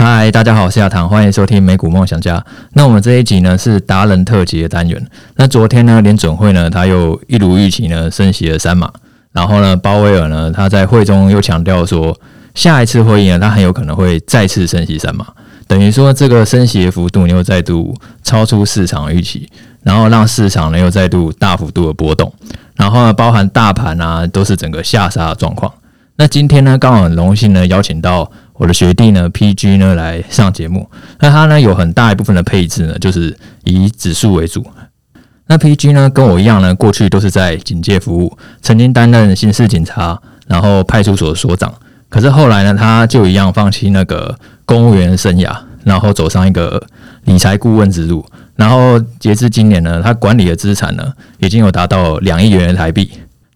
嗨，大家好，我是亚堂，欢迎收听美股梦想家。那我们这一集呢是达人特辑的单元。那昨天呢，联准会呢，他又一如预期呢升息了三码。然后呢，鲍威尔呢，他在会中又强调说，下一次会议呢，他很有可能会再次升息三码。等于说，这个升息的幅度又再度超出市场预期，然后让市场呢又再度大幅度的波动。然后呢，包含大盘啊，都是整个下杀的状况。那今天呢，刚好很荣幸呢邀请到。我的学弟呢，PG 呢来上节目，那他呢有很大一部分的配置呢，就是以指数为主。那 PG 呢跟我一样呢，过去都是在警界服务，曾经担任刑事警察，然后派出所所长。可是后来呢，他就一样放弃那个公务员生涯，然后走上一个理财顾问之路。然后截至今年呢，他管理的资产呢，已经有达到两亿元的台币，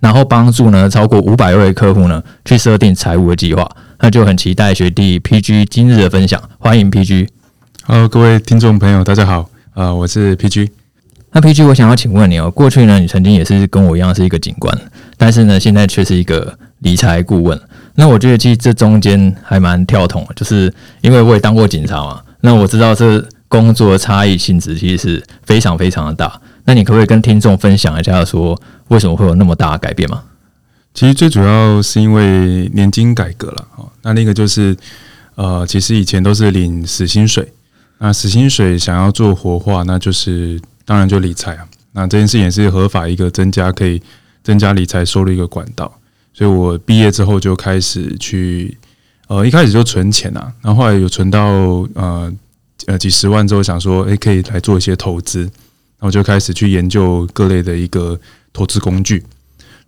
然后帮助呢超过五百位客户呢去设定财务的计划。那就很期待学弟 PG 今日的分享，欢迎 PG。Hello，各位听众朋友，大家好，呃，我是 PG。那 PG，我想要请问你哦，过去呢，你曾经也是跟我一样是一个警官，但是呢，现在却是一个理财顾问。那我觉得其实这中间还蛮跳痛的，就是因为我也当过警察嘛，那我知道这工作的差异性质其实是非常非常的大。那你可不可以跟听众分享一下，说为什么会有那么大的改变吗？其实最主要是因为年金改革了，哈。那那个就是，呃，其实以前都是领死薪水，那死薪水想要做活化，那就是当然就理财啊。那这件事也是合法一个增加可以增加理财收入一个管道。所以我毕业之后就开始去，呃，一开始就存钱啊，然后后来有存到呃呃几十万之后，想说，诶，可以来做一些投资，然后就开始去研究各类的一个投资工具。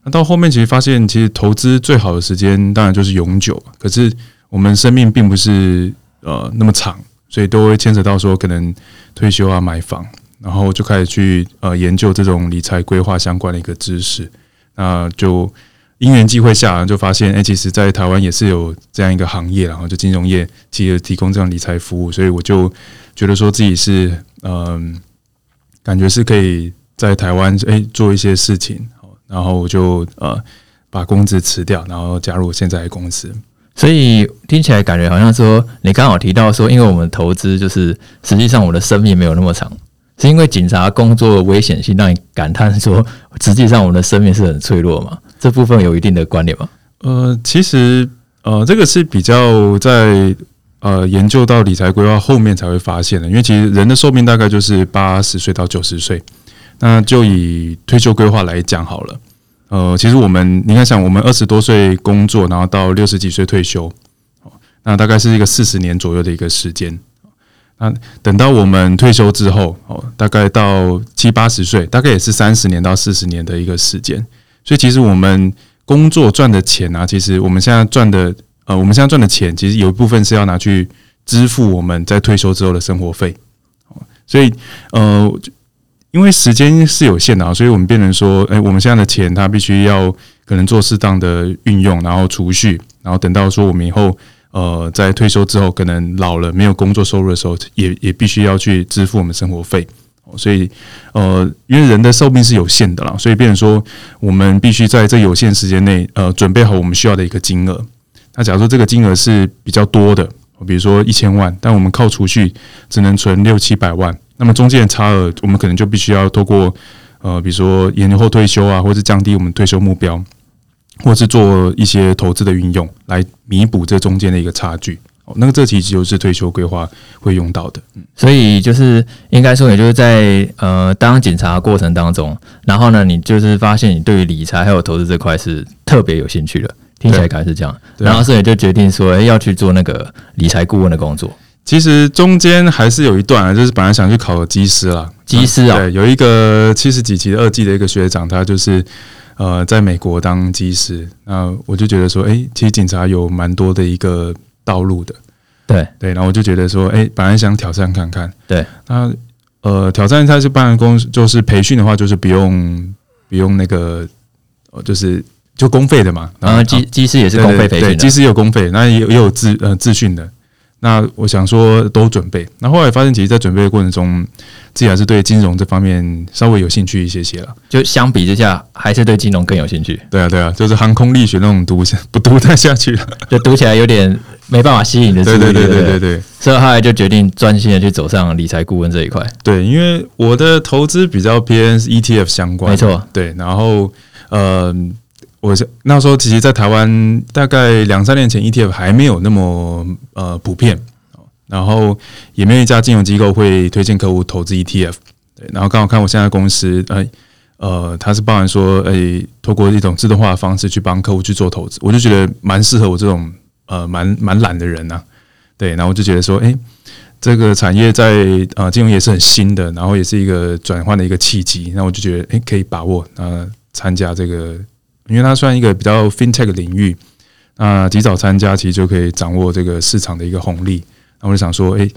那到后面其实发现，其实投资最好的时间当然就是永久。可是我们生命并不是呃那么长，所以都会牵扯到说可能退休啊、买房，然后就开始去呃研究这种理财规划相关的一个知识。那就因缘际会下，就发现哎、其实在台湾也是有这样一个行业，然后就金融业其实提供这样理财服务，所以我就觉得说自己是嗯、感觉是可以在台湾诶、欸、做一些事情。然后我就呃把工资辞掉，然后加入现在的公司。所以听起来感觉好像说，你刚好提到说，因为我们投资就是实际上我的生命没有那么长，是因为警察工作的危险性让你感叹说，实际上我们的生命是很脆弱嘛？这部分有一定的关联吗？呃，其实呃这个是比较在呃研究到理财规划后面才会发现的，因为其实人的寿命大概就是八十岁到九十岁。那就以退休规划来讲好了，呃，其实我们你看，想我们二十多岁工作，然后到六十几岁退休，那大概是一个四十年左右的一个时间。那等到我们退休之后，哦，大概到七八十岁，大概也是三十年到四十年的一个时间。所以，其实我们工作赚的钱啊，其实我们现在赚的，呃，我们现在赚的钱，其实有一部分是要拿去支付我们在退休之后的生活费。所以，呃。因为时间是有限的啊，所以我们变成说，哎，我们现在的钱，它必须要可能做适当的运用，然后储蓄，然后等到说我们以后，呃，在退休之后，可能老了没有工作收入的时候，也也必须要去支付我们生活费。所以，呃，因为人的寿命是有限的啦，所以变成说，我们必须在这有限时间内，呃，准备好我们需要的一个金额。那假如说这个金额是比较多的，比如说一千万，但我们靠储蓄只能存六七百万。那么中间的差额，我们可能就必须要透过呃，比如说延后退休啊，或是降低我们退休目标，或是做一些投资的运用，来弥补这中间的一个差距。哦，那个这其实就是退休规划会用到的。嗯，所以就是应该说，也就是在呃当警察过程当中，然后呢，你就是发现你对于理财还有投资这块是特别有兴趣的，听起来可能是这样，然后所以就决定说，诶，要去做那个理财顾问的工作。其实中间还是有一段啊，就是本来想去考个机师啦，机师啊，对，有一个七十几期的二技的一个学长，他就是呃在美国当机师，那我就觉得说，哎，其实警察有蛮多的一个道路的，对。对，然后我就觉得说，哎，本来想挑战看看，对，那呃挑战他是办公，就是培训的话，就是不用不用那个，就是就公费的嘛，然后机机师也是公费培训的，机师有公费，那也有也有自呃自训的。那我想说都准备，那后来发现，其实，在准备的过程中，自己还是对金融这方面稍微有兴趣一些些了。就相比之下，还是对金融更有兴趣。对啊，对啊，就是航空力学那种读不读太下去了，就读起来有点没办法吸引的对对对对对对，所以后来就决定专心的去走上理财顾问这一块。对，因为我的投资比较偏 ETF 相关，没错。对，然后呃，我是那时候其实，在台湾大概两三年前，ETF 还没有那么呃普遍，然后也没有一家金融机构会推荐客户投资 ETF。对，然后刚好看我现在公司，呃呃，他是包含说，哎、透过一种自动化的方式去帮客户去做投资，我就觉得蛮适合我这种。呃，蛮蛮懒的人呐、啊，对，然后我就觉得说，诶，这个产业在呃金融业是很新的，然后也是一个转换的一个契机，那我就觉得，诶，可以把握呃参加这个，因为它算一个比较 FinTech 领域，那及早参加，其实就可以掌握这个市场的一个红利，那我就想说，诶，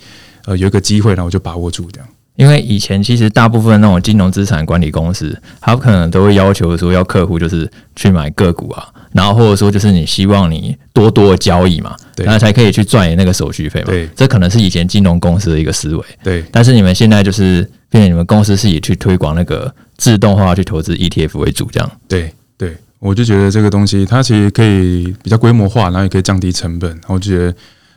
呃，有一个机会，然后我就把握住这样。因为以前其实大部分那种金融资产管理公司，他可能都会要求说，要客户就是去买个股啊。然后或者说就是你希望你多多交易嘛，对，然后才可以去赚你那个手续费嘛。对，这可能是以前金融公司的一个思维。对，但是你们现在就是变成你们公司是以去推广那个自动化去投资 ETF 为主，这样。对对，我就觉得这个东西它其实可以比较规模化，然后也可以降低成本。然后我觉得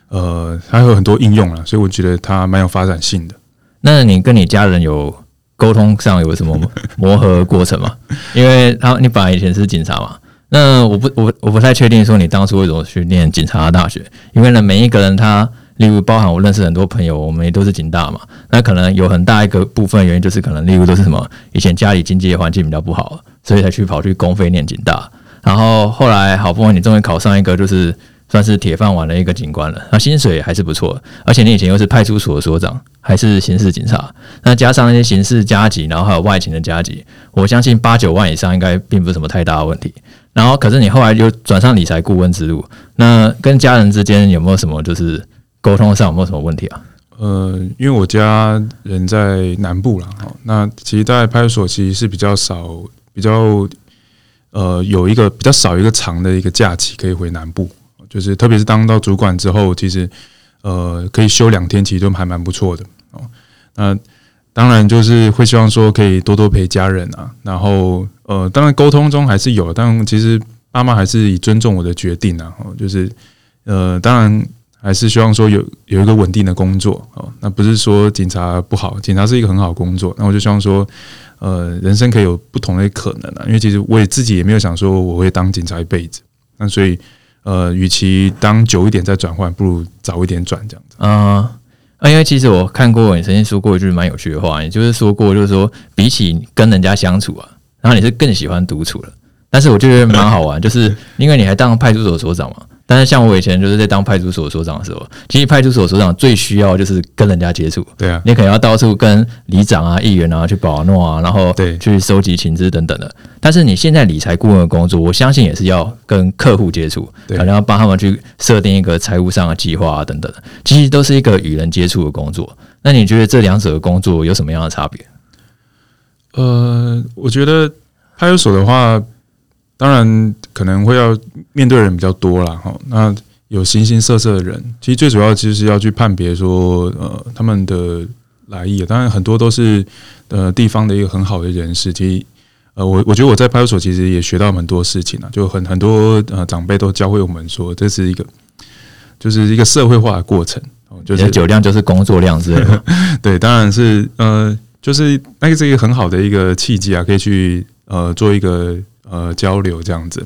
呃，它有很多应用了，所以我觉得它蛮有发展性的。那你跟你家人有沟通上有什么磨合过程吗？因为他你本来以前是警察嘛。那我不我我不太确定说你当初为什么去念警察大学，因为呢每一个人他，例如包含我认识很多朋友，我们也都是警大嘛，那可能有很大一个部分原因就是可能例如都是什么以前家里经济环境比较不好，所以才去跑去公费念警大，然后后来好不容易你终于考上一个就是。算是铁饭碗的一个警官了，那薪水还是不错，而且你以前又是派出所所长，还是刑事警察，那加上那些刑事加急，然后还有外勤的加急，我相信八九万以上应该并不是什么太大的问题。然后，可是你后来又转上理财顾问之路，那跟家人之间有没有什么就是沟通上有没有什么问题啊？呃，因为我家人在南部啦，那其实，在派出所其实是比较少，比较呃有一个比较少一个长的一个假期可以回南部。就是，特别是当到主管之后，其实，呃，可以休两天，其实都还蛮不错的哦。那当然就是会希望说可以多多陪家人啊。然后，呃，当然沟通中还是有，但其实爸妈还是以尊重我的决定啊。就是，呃，当然还是希望说有有一个稳定的工作哦。那不是说警察不好，警察是一个很好工作。那我就希望说，呃，人生可以有不同的可能啊。因为其实我也自己也没有想说我会当警察一辈子。那所以。呃，与其当久一点再转换，不如早一点转这样子。啊、呃，因为其实我看过你曾经说过一句蛮有趣的话，也就是说过，就是说比起跟人家相处啊，然后你是更喜欢独处了。但是我觉得蛮好玩，就是因为你还当派出所所长嘛。但是像我以前就是在当派出所所长的时候，其实派出所所长最需要就是跟人家接触。对啊，你可能要到处跟里长啊、议员啊去保诺啊，然后对去收集情资等等的。但是你现在理财顾问的工作，我相信也是要跟客户接触，可能要帮他们去设定一个财务上的计划啊等等的，其实都是一个与人接触的工作。那你觉得这两者的工作有什么样的差别？呃，我觉得派出所的话。当然可能会要面对人比较多啦。哈，那有形形色色的人，其实最主要其实是要去判别说，呃，他们的来意。当然很多都是呃地方的一个很好的人士。其实，呃，我我觉得我在派出所其实也学到很多事情啊，就很很多呃长辈都教会我们说，这是一个就是一个社会化的过程。就是酒量就是工作量之类的。对，当然是呃，就是那个是一个很好的一个契机啊，可以去呃做一个。呃，交流这样子，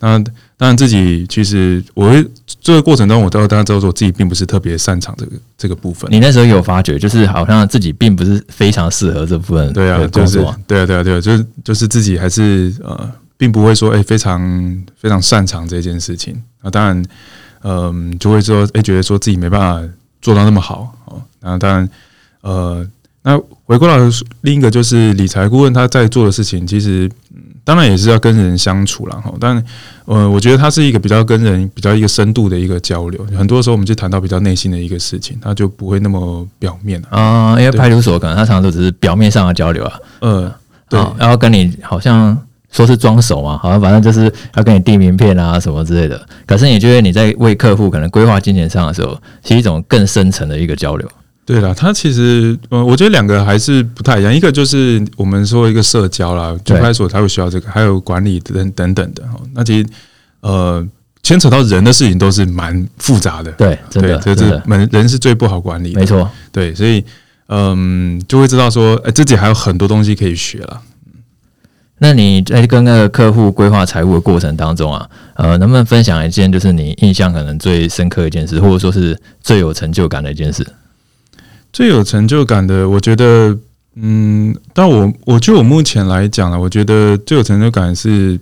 那当然自己其实我会这个过程中，我都大家知道说，我自己并不是特别擅长这个这个部分。你那时候有发觉，就是好像自己并不是非常适合这部分。对啊，就是对啊，对啊，对啊，就是就是自己还是呃，并不会说哎、欸、非常非常擅长这件事情。那当然，嗯、呃，就会说哎、欸，觉得说自己没办法做到那么好哦。那当然，呃，那回过来另一个就是理财顾问他在做的事情，其实。当然也是要跟人相处了哈，但呃，我觉得他是一个比较跟人比较一个深度的一个交流。很多时候我们就谈到比较内心的一个事情，他就不会那么表面啊。因为派出所可能他常常都只是表面上的交流啊。嗯，对。然后跟你好像说是装熟嘛，好像反正就是要跟你递名片啊什么之类的。可是你觉得你在为客户可能规划金钱上的时候，是一种更深层的一个交流。对了，他其实，呃，我觉得两个还是不太一样。一个就是我们说一个社交啦，就派出所才会需要这个，还有管理等等等的。那其实，呃，牵扯到人的事情都是蛮复杂的。对，真的，对，这是人人是最不好管理的。没错，对，所以嗯，就会知道说，哎，自己还有很多东西可以学了。那你在跟那个客户规划财务的过程当中啊，呃，能不能分享一件就是你印象可能最深刻的一件事，或者说是最有成就感的一件事？最有成就感的，我觉得，嗯，但我我就我目前来讲呢，我觉得最有成就感是，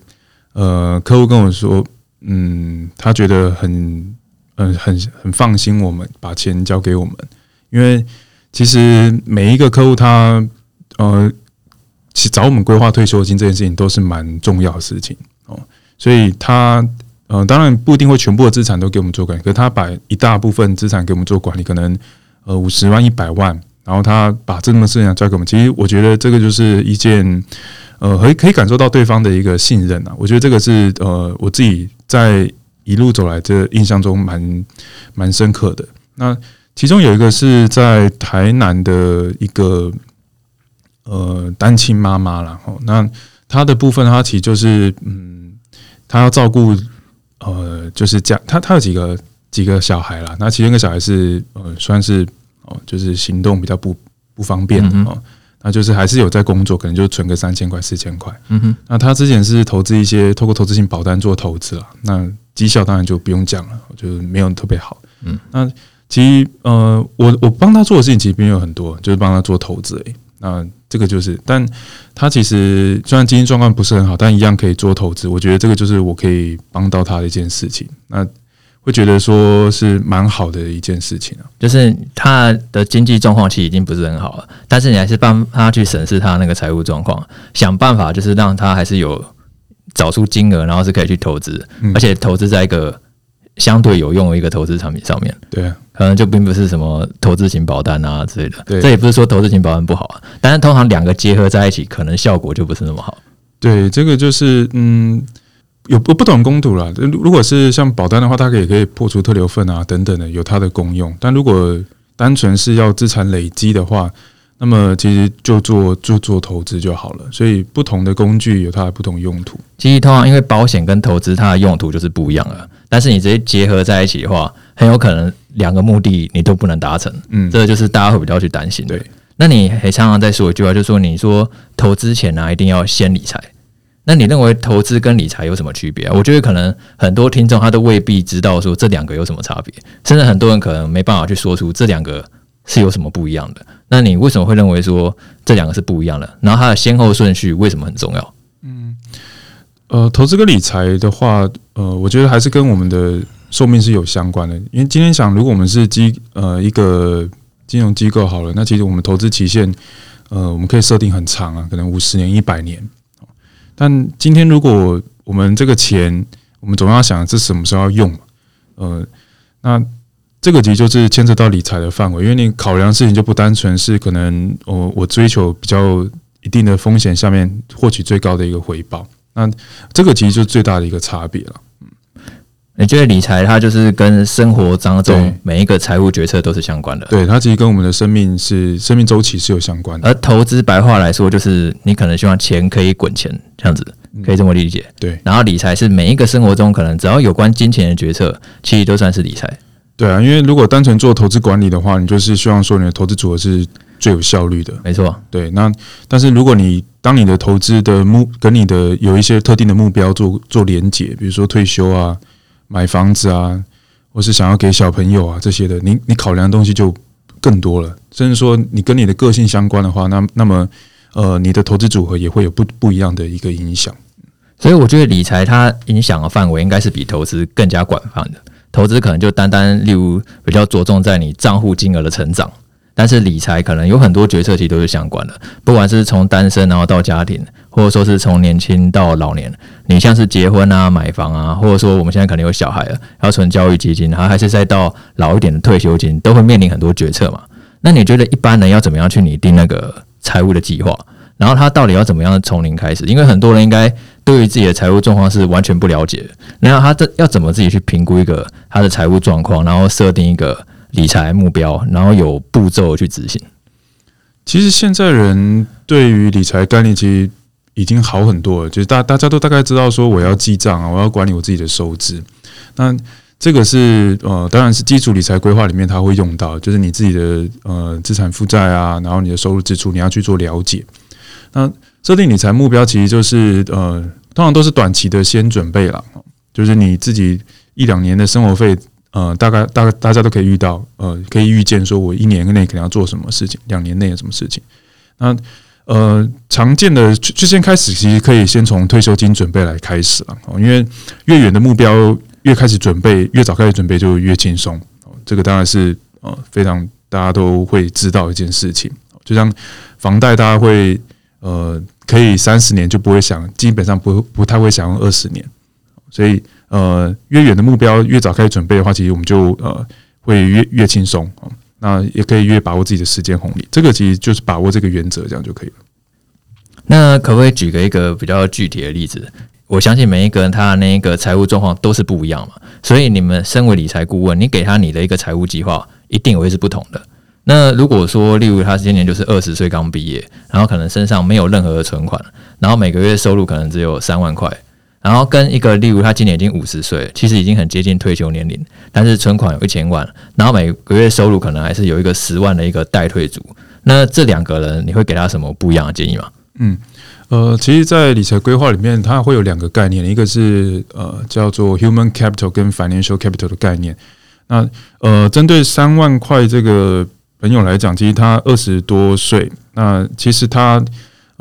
呃，客户跟我说，嗯，他觉得很，嗯、很很放心，我们把钱交给我们，因为其实每一个客户他，呃。其实找我们规划退休金这件事情都是蛮重要的事情哦，所以他呃当然不一定会全部的资产都给我们做管理，可是他把一大部分资产给我们做管理，可能呃五十万一百万，然后他把这么事情交给我们，其实我觉得这个就是一件呃可以可以感受到对方的一个信任啊，我觉得这个是呃我自己在一路走来这印象中蛮蛮深刻的。那其中有一个是在台南的一个。呃，单亲妈妈然后那她的部分，她其实就是嗯，她要照顾呃，就是家，她她有几个几个小孩啦，那其中一个小孩是呃，算是哦，就是行动比较不不方便的哦，那就是还是有在工作，可能就存个三千块四千块，嗯哼，那他之前是投资一些透过投资性保单做投资了，那绩效当然就不用讲了，就是没有特别好，嗯，那其实呃，我我帮他做的事情其实并没有很多，就是帮他做投资诶，那。这个就是，但他其实虽然经济状况不是很好，但一样可以做投资。我觉得这个就是我可以帮到他的一件事情。那会觉得说是蛮好的一件事情啊。就是他的经济状况其实已经不是很好了，但是你还是帮他去审视他那个财务状况，想办法就是让他还是有找出金额，然后是可以去投资，而且投资在一个。相对有用的一个投资产品上面，对，可能就并不是什么投资型保单啊之类的。对，这也不是说投资型保单不好啊，但是通常两个结合在一起，可能效果就不是那么好。对，这个就是嗯，有不不同工读啦。如果是像保单的话，它可以可以破除特留份啊等等的，有它的功用。但如果单纯是要资产累积的话，那么其实就做就做投资就好了。所以不同的工具有它的不同用途。其实通常因为保险跟投资它的用途就是不一样了。但是你直接结合在一起的话，很有可能两个目的你都不能达成。嗯，这个就是大家会比较去担心的。对，那你还常常在说一句话，就是说你说投资前呢、啊、一定要先理财。那你认为投资跟理财有什么区别啊？我觉得可能很多听众他都未必知道说这两个有什么差别，甚至很多人可能没办法去说出这两个是有什么不一样的。那你为什么会认为说这两个是不一样的？然后它的先后顺序为什么很重要？嗯。呃，投资跟理财的话，呃，我觉得还是跟我们的寿命是有相关的。因为今天想，如果我们是机呃一个金融机构好了，那其实我们投资期限，呃，我们可以设定很长啊，可能五十年、一百年。但今天如果我们这个钱，我们总要想这什么时候要用嘛，呃，那这个其实就是牵扯到理财的范围，因为你考量事情就不单纯是可能我我追求比较一定的风险下面获取最高的一个回报。那这个其实就是最大的一个差别了。嗯，你觉得理财它就是跟生活当中每一个财务决策都是相关的？对，它其实跟我们的生命是生命周期是有相关的。而投资白话来说，就是你可能希望钱可以滚钱，这样子可以这么理解。对。然后理财是每一个生活中可能只要有关金钱的决策，其实都算是理财。对啊，因为如果单纯做投资管理的话，你就是希望说你的投资组合是最有效率的。没错。对，那但是如果你当你的投资的目跟你的有一些特定的目标做做连结，比如说退休啊、买房子啊，或是想要给小朋友啊这些的，你你考量的东西就更多了。甚至说你跟你的个性相关的话，那那么呃，你的投资组合也会有不不一样的一个影响。所以我觉得理财它影响的范围应该是比投资更加广泛的。投资可能就单单例如比较着重在你账户金额的成长。但是理财可能有很多决策其实都是相关的，不管是从单身然后到家庭，或者说是从年轻到老年，你像是结婚啊、买房啊，或者说我们现在可能有小孩了，要存教育基金，然后还是再到老一点的退休金，都会面临很多决策嘛。那你觉得一般人要怎么样去拟定那个财务的计划？然后他到底要怎么样从零开始？因为很多人应该对于自己的财务状况是完全不了解的，然后他这要怎么自己去评估一个他的财务状况，然后设定一个。理财目标，然后有步骤去执行。其实现在人对于理财概念其实已经好很多了，就是大大家都大概知道说我要记账啊，我要管理我自己的收支。那这个是呃，当然是基础理财规划里面它会用到，就是你自己的呃资产负债啊，然后你的收入支出你要去做了解。那设定理财目标其实就是呃，通常都是短期的先准备了，就是你自己一两年的生活费，呃，大概大概大家都可以遇到，呃，可以预见说我一年内可能要做什么事情，两年内有什么事情。那呃，常见的就就先开始，其实可以先从退休金准备来开始了，因为越远的目标。越开始准备，越早开始准备就越轻松。这个当然是呃非常大家都会知道一件事情。就像房贷，大家会呃可以三十年就不会想，基本上不不太会想用二十年。所以呃越远的目标越早开始准备的话，其实我们就呃会越越轻松啊。那也可以越把握自己的时间红利。这个其实就是把握这个原则，这样就可以了。那可不可以举个一个比较具体的例子？我相信每一个人他的那个财务状况都是不一样嘛，所以你们身为理财顾问，你给他你的一个财务计划一定会是不同的。那如果说，例如他今年就是二十岁刚毕业，然后可能身上没有任何的存款，然后每个月收入可能只有三万块，然后跟一个例如他今年已经五十岁，其实已经很接近退休年龄，但是存款有一千万，然后每个月收入可能还是有一个十万的一个待退组，那这两个人你会给他什么不一样的建议吗？嗯。呃，其实，在理财规划里面，它会有两个概念，一个是呃叫做 human capital 跟 financial capital 的概念。那呃，针对三万块这个朋友来讲，其实他二十多岁，那其实他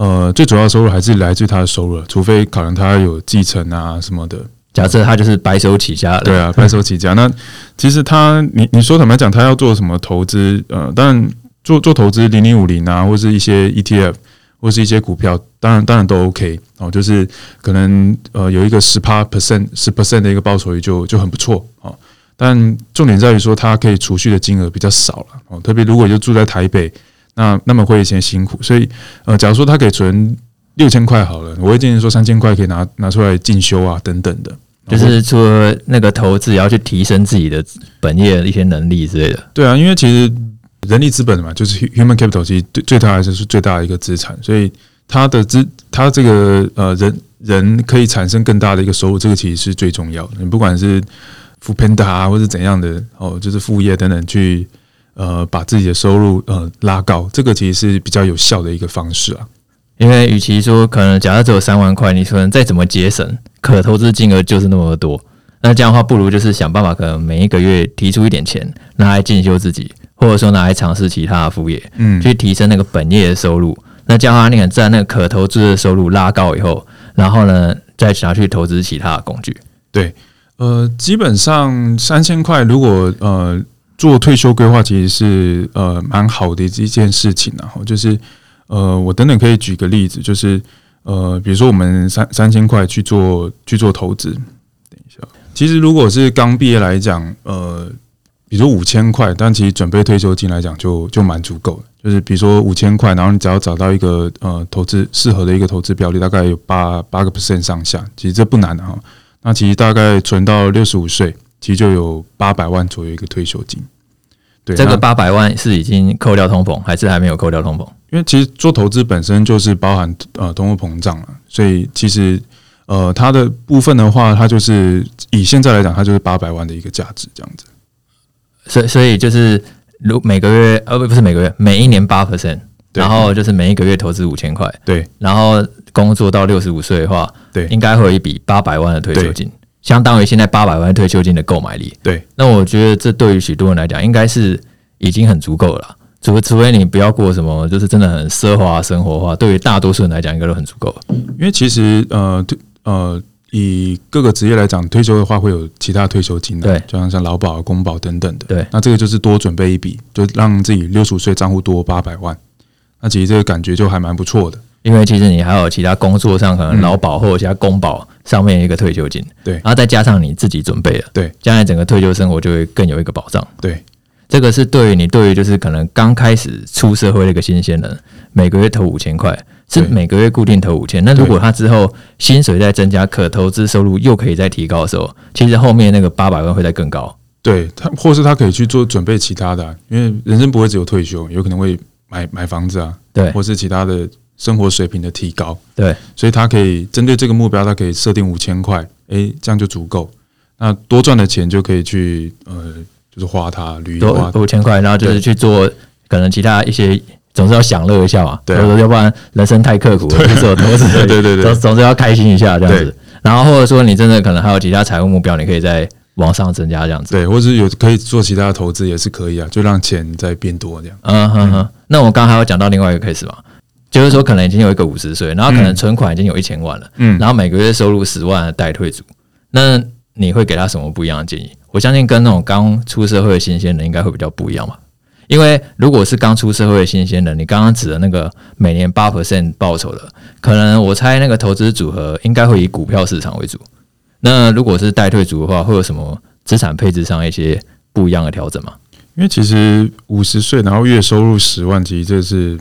呃最主要的收入还是来自于他的收入，除非可能他有继承啊什么的。假设他就是白手起家，对啊，白手起家。那其实他，你你说坦白讲，他要做什么投资？呃，当然做做投资零零五零啊，或是一些 ETF。或是一些股票，当然当然都 OK 哦，就是可能呃有一个十趴 percent 十 percent 的一个报酬率就就很不错哦。但重点在于说，它可以储蓄的金额比较少了哦。特别如果就住在台北，那那么会有些辛苦。所以呃，假如说他可以存六千块好了，我会建议说三千块可以拿拿出来进修啊等等的。就是除了那个投资，也要去提升自己的本业的一些能力之类的。对啊，因为其实。人力资本嘛，就是 human capital，其实对对他来说是最大的一个资产，所以他的资，他这个呃人人可以产生更大的一个收入，这个其实是最重要的。你不管是 foodpanda 啊，或者怎样的哦，就是副业等等，去呃把自己的收入呃拉高，这个其实是比较有效的一个方式啊。因为与其说可能假设只有三万块，你可能再怎么节省，可投资金额就是那么多，那这样的话，不如就是想办法，可能每一个月提出一点钱，拿来进修自己。或者说拿来尝试其他的副业，嗯，去提升那个本业的收入。那这样的话，你可能在那个可投资的收入拉高以后，然后呢，再拿去投资其他的工具。对，呃，基本上三千块，如果呃做退休规划，其实是呃蛮好的一件事情。然后就是呃，我等等可以举个例子，就是呃，比如说我们三三千块去做去做投资。等一下，其实如果是刚毕业来讲，呃。比如五千块，但其实准备退休金来讲就就蛮足够的。就是比如说五千块，然后你只要找到一个呃投资适合的一个投资标的，大概有八八个 percent 上下，其实这不难的哈。那其实大概存到六十五岁，其实就有八百万左右一个退休金。对，这个八百万是已经扣掉通膨，还是还没有扣掉通膨？因为其实做投资本身就是包含呃通货膨胀了，所以其实呃它的部分的话，它就是以现在来讲，它就是八百万的一个价值这样子。所以，所以就是，如每个月，呃，不，不是每个月，每一年八 percent，然后就是每一个月投资五千块，对，然后工作到六十五岁的话，对，应该会有一笔八百万的退休金，相当于现在八百万退休金的购买力。对，那我觉得这对于许多人来讲，应该是已经很足够了，除除非你不要过什么，就是真的很奢华生活的话，对于大多数人来讲，应该都很足够了。因为其实，呃，呃。以各个职业来讲，退休的话会有其他退休金的，对，就像像劳保、公保等等的。对，那这个就是多准备一笔，就让自己六十五岁账户多八百万。那其实这个感觉就还蛮不错的，因为其实你还有其他工作上可能劳保或者其他公保上面一个退休金，对，然后再加上你自己准备的，对，将来整个退休生活就会更有一个保障。对，这个是对于你对于就是可能刚开始出社会的一个新鲜人，每个月投五千块。是每个月固定投五千，那如果他之后薪水再增加，可投资收入又可以再提高的时候，其实后面那个八百万会再更高。对他，或是他可以去做准备其他的，因为人生不会只有退休，有可能会买买房子啊，对，或是其他的生活水平的提高，对，所以他可以针对这个目标，他可以设定五千块，诶，这样就足够。那多赚的钱就可以去呃，就是花它旅游啊，五千块，然后就是去做可能其他一些，总是要享乐一下嘛，对、啊，要不然人生太刻苦了，就是有投资，对对对，对，总总是要开心一下这样子。然后或者说你真的可能还有其他财务目标，你可以在往上增加这样子。对，或者有可以做其他的投资也是可以啊，就让钱再变多这样。嗯哼哼。那我刚刚还要讲到另外一个 case 嘛，就是说可能已经有一个五十岁，然后可能存款已经有一千万了，嗯，然后每个月收入十万的待退族，那你会给他什么不一样的建议？我相信跟那种刚出社会的新鲜人应该会比较不一样嘛。因为如果是刚出社会的新鲜人，你刚刚指的那个每年八 percent 报酬的，可能我猜那个投资组合应该会以股票市场为主。那如果是代退组的话，会有什么资产配置上一些不一样的调整吗？因为其实五十岁，然后月收入十万，其实这是，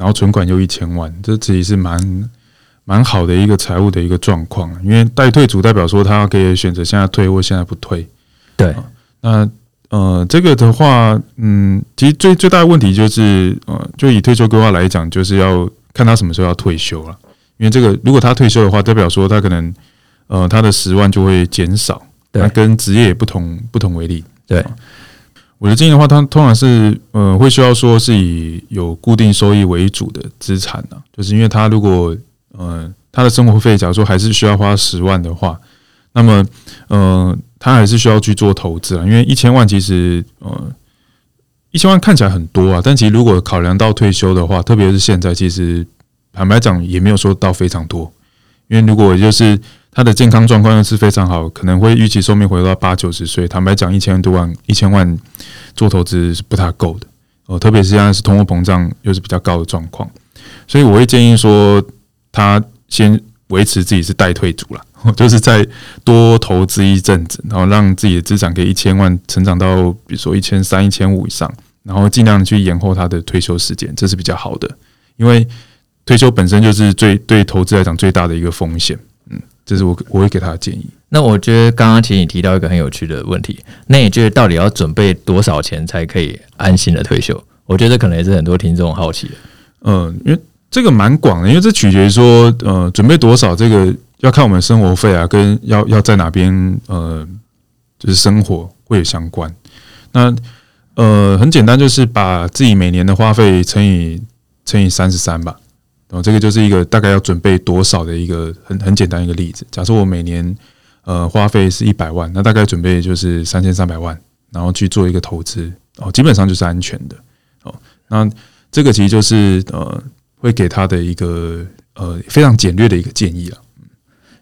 然后存款又一千万，这其实是蛮蛮好的一个财务的一个状况。因为待退组代表说他可以选择现在退或现在不退。对，那。呃，这个的话，嗯，其实最最大的问题就是，呃，就以退休规划来讲，就是要看他什么时候要退休了。因为这个，如果他退休的话，代表说他可能，呃，他的十万就会减少。对，跟职业也不同不同为例。对，我的建议的话，他通常是，呃，会需要说是以有固定收益为主的资产呢，就是因为他如果，呃，他的生活费假如说还是需要花十万的话，那么，呃。他还是需要去做投资啊，因为一千万其实，呃，一千万看起来很多啊，但其实如果考量到退休的话，特别是现在，其实坦白讲也没有说到非常多。因为如果就是他的健康状况又是非常好，可能会预期寿命回到八九十岁。坦白讲，一千多万，一千万做投资是不太够的哦，特别是现在是通货膨胀又是比较高的状况，所以我会建议说，他先维持自己是待退族了。就是再多投资一阵子，然后让自己的资产可以一千万成长到，比如说一千三、一千五以上，然后尽量去延后他的退休时间，这是比较好的。因为退休本身就是最对投资来讲最大的一个风险。嗯，这是我我会给他的建议。那我觉得刚刚其实你提到一个很有趣的问题，那你觉得到底要准备多少钱才可以安心的退休？我觉得可能也是很多听众好奇的。嗯，因为这个蛮广的，因为这取决于说，呃，准备多少这个。要看我们生活费啊，跟要要在哪边呃，就是生活会有相关。那呃，很简单，就是把自己每年的花费乘以乘以三十三吧。然后这个就是一个大概要准备多少的一个很很简单一个例子。假设我每年呃花费是一百万，那大概准备就是三千三百万，然后去做一个投资哦，基本上就是安全的哦。那这个其实就是呃，会给他的一个呃非常简略的一个建议了。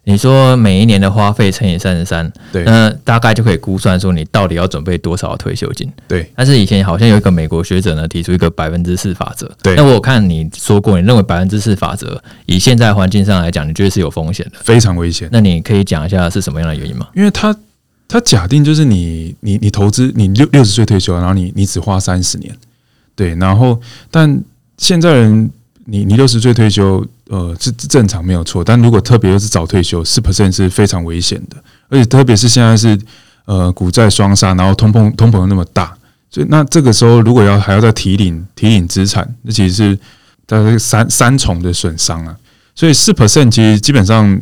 你说每一年的花费乘以三十三，对，那大概就可以估算说你到底要准备多少退休金。对，但是以前好像有一个美国学者呢提出一个百分之四法则。对，那我看你说过，你认为百分之四法则以现在环境上来讲，你觉得是有风险的，非常危险。那你可以讲一下是什么样的原因吗？因为他他假定就是你你你投资你六六十岁退休，然后你你只花三十年，对，然后但现在人你你六十岁退休。呃，是正常没有错，但如果特别是早退休，四 percent 是非常危险的，而且特别是现在是呃股债双杀，然后通膨通膨又那么大，所以那这个时候如果要还要再提领提领资产，那其实是大概三三重的损伤啊，所以四 percent 其实基本上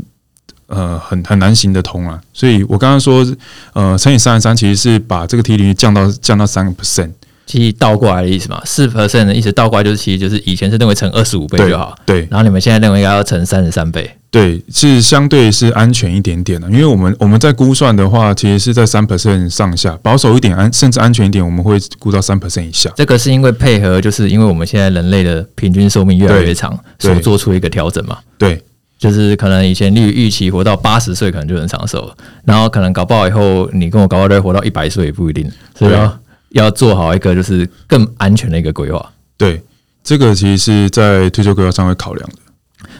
呃很很难行得通啊，所以我刚刚说呃乘以三十三，其实是把这个提率降到降到三个 percent。其实倒过来的意思嘛，四 percent 的意思倒过来就是，其实就是以前是认为乘二十五倍就好，对，对。然后你们现在认为应该要乘三十三倍，对，是相对是安全一点点的，因为我们我们在估算的话，其实是在三 percent 上下，保守一点安，甚至安全一点，我们会估到三 percent 以下。这个是因为配合，就是因为我们现在人类的平均寿命越来越长，所做出一个调整嘛。对，就是可能以前例如预期活到八十岁可能就能长寿了，然后可能搞不好以后你跟我搞不好都会活到一百岁也不一定，所以要。要做好一个就是更安全的一个规划。对，这个其实是在退休规划上会考量的。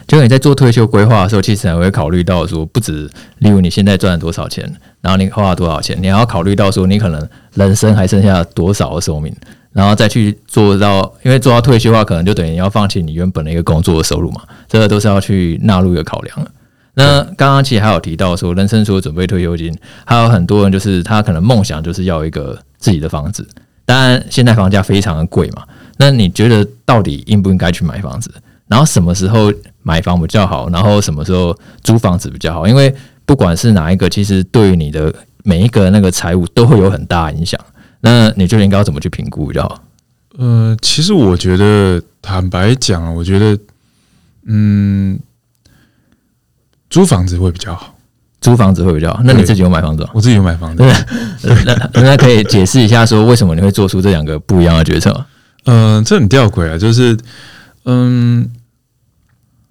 就你在做退休规划的时候，其实还会考虑到说，不止例如你现在赚了多少钱，然后你花了多少钱，你还要考虑到说，你可能人生还剩下多少的寿命，然后再去做到，因为做到退休的话，可能就等于你要放弃你原本的一个工作的收入嘛，这个都是要去纳入一个考量的。那刚刚其实还有提到说，人生除了准备退休金，还有很多人就是他可能梦想就是要一个自己的房子。当然，现在房价非常的贵嘛。那你觉得到底应不应该去买房子？然后什么时候买房比较好？然后什么时候租房子比较好？因为不管是哪一个，其实对于你的每一个那个财务都会有很大影响。那你就应该要怎么去评估比较好？呃，其实我觉得，坦白讲，我觉得，嗯，租房子会比较好。租房子会比较好。那你自己有买房子吗？我自己有买房子。那 那可以解释一下，说为什么你会做出这两个不一样的决策吗？嗯、呃，这很吊诡啊，就是，嗯，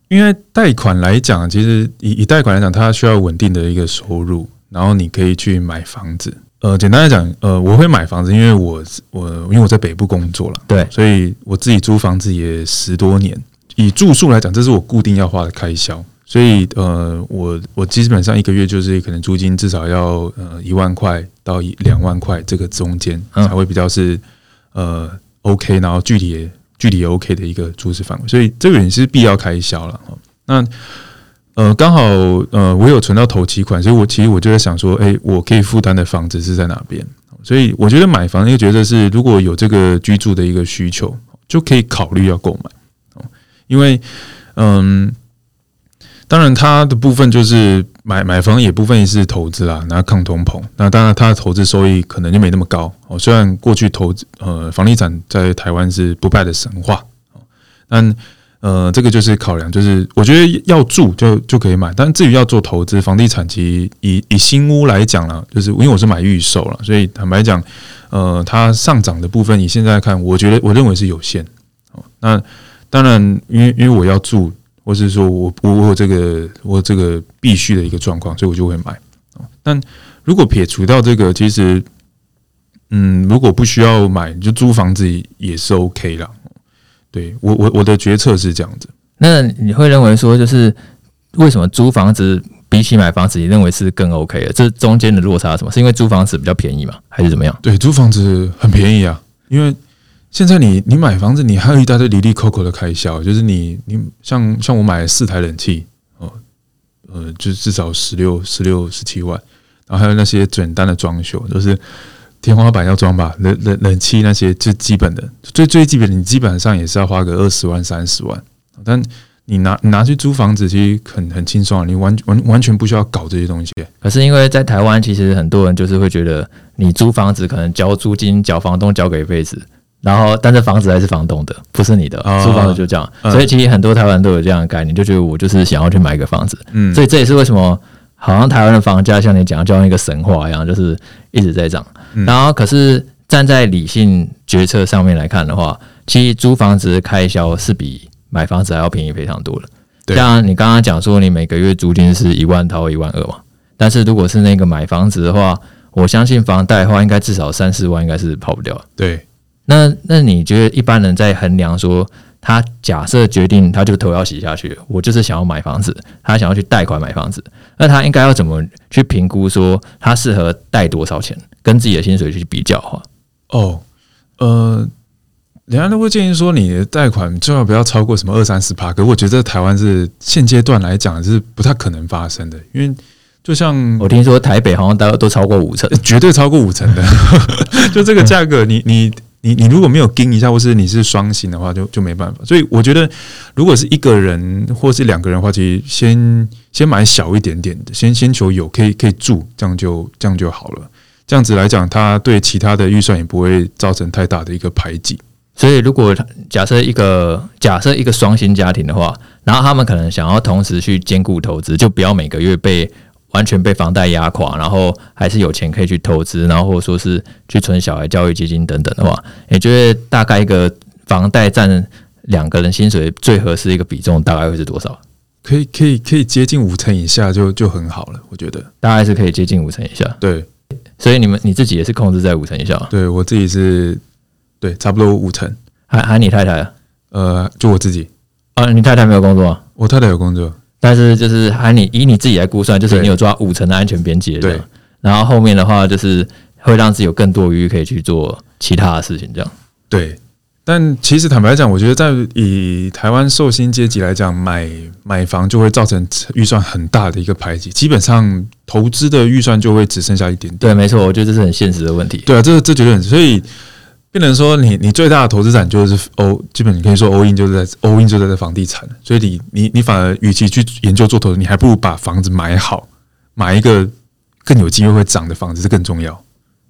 因为贷款来讲，其实以以贷款来讲，它需要稳定的一个收入，然后你可以去买房子。呃，简单来讲，呃，我会买房子，因为我我因为我在北部工作了，对，所以我自己租房子也十多年。以住宿来讲，这是我固定要花的开销，所以呃，我我基本上一个月就是可能租金至少要呃一万块到一两万块这个中间才会比较是呃 OK，然后距离也具体也 OK 的一个租值范围，所以这个也是必要开销了。那呃，刚好呃，我有存到头期款，所以我其实我就在想说，哎，我可以负担的房子是在哪边？所以我觉得买房，因为觉得是如果有这个居住的一个需求，就可以考虑要购买。因为嗯，当然它的部分就是买买房也部分是投资啦，然后抗通膨。那当然它的投资收益可能就没那么高哦。虽然过去投资呃房地产在台湾是不败的神话，但。呃，这个就是考量，就是我觉得要住就就可以买，但至于要做投资，房地产其实以以新屋来讲了，就是因为我是买预售了，所以坦白讲，呃，它上涨的部分，以现在看，我觉得我认为是有限。哦，那当然，因为因为我要住，或是说我我我有这个我这个必须的一个状况，所以我就会买。但如果撇除掉这个，其实，嗯，如果不需要买，就租房子也是 OK 啦。对我我我的决策是这样子。那你会认为说，就是为什么租房子比起买房子，你认为是更 OK 的？这中间的落差是什么？是因为租房子比较便宜吗？还是怎么样？对，租房子很便宜啊。因为现在你你买房子，你还有一大堆里里扣扣的开销，就是你你像像我买了四台冷气哦，呃，就至少十六十六十七万，然后还有那些简单的装修，都是。天花板要装吧，冷冷冷气那些最基本的，最最基本的，你基本上也是要花个二十万三十万。但你拿你拿去租房子，其实很很轻松啊，你完完完全不需要搞这些东西。可是因为在台湾，其实很多人就是会觉得，你租房子可能交租金，交房东交给一辈子，然后但是房子还是房东的，不是你的，租房子就这样。所以其实很多台湾都有这样的概念，就觉得我就是想要去买一个房子。嗯，所以这也是为什么。好像台湾的房价像你讲，就像一个神话一样，就是一直在涨。然后，可是站在理性决策上面来看的话，其实租房子的开销是比买房子还要便宜非常多的。像你刚刚讲说，你每个月租金是一万到一万二嘛，但是如果是那个买房子的话，我相信房贷的话，应该至少三四万，应该是跑不掉。对，那那你觉得一般人在衡量说？他假设决定，他就头要洗下去。我就是想要买房子，他想要去贷款买房子，那他应该要怎么去评估说他适合贷多少钱，跟自己的薪水去比较哈？哦，呃，人家都会建议说，你的贷款最好不要超过什么二三十趴。可是我觉得台湾是现阶段来讲是不太可能发生的，因为就像我听说台北好像大概都超过五成，绝对超过五成的，就这个价格你，你你。你如果没有盯一下，或是你是双薪的话，就就没办法。所以我觉得，如果是一个人或是两个人的话，其实先先买小一点点的，先先求有可以可以住，这样就这样就好了。这样子来讲，他对其他的预算也不会造成太大的一个排挤。所以，如果假设一个假设一个双薪家庭的话，然后他们可能想要同时去兼顾投资，就不要每个月被。完全被房贷压垮，然后还是有钱可以去投资，然后或者说是去存小孩教育基金等等的话，也觉得大概一个房贷占两个人薪水最合适一个比重大概会是多少？可以可以可以接近五成以下就就很好了，我觉得大概是可以接近五成以下。对，所以你们你自己也是控制在五成以下？对我自己是，对，差不多五成。还还你太太？呃，就我自己。啊，你太太没有工作吗？我太太有工作。但是就是还你以你自己来估算，就是你有抓五成的安全边界，对。然后后面的话就是会让自己有更多余可以去做其他的事情，这样。对。但其实坦白讲，我觉得在以台湾受薪阶级来讲，买买房就会造成预算很大的一个排挤，基本上投资的预算就会只剩下一点点。对，没错，我觉得这是很现实的问题。对啊，这这绝对很所以。不能说你你最大的投资产就是欧，基本你可以说 all in 就是在 all in 就在在房地产，所以你你你反而与其去研究做投资，你还不如把房子买好，买一个更有机会会涨的房子是更重要。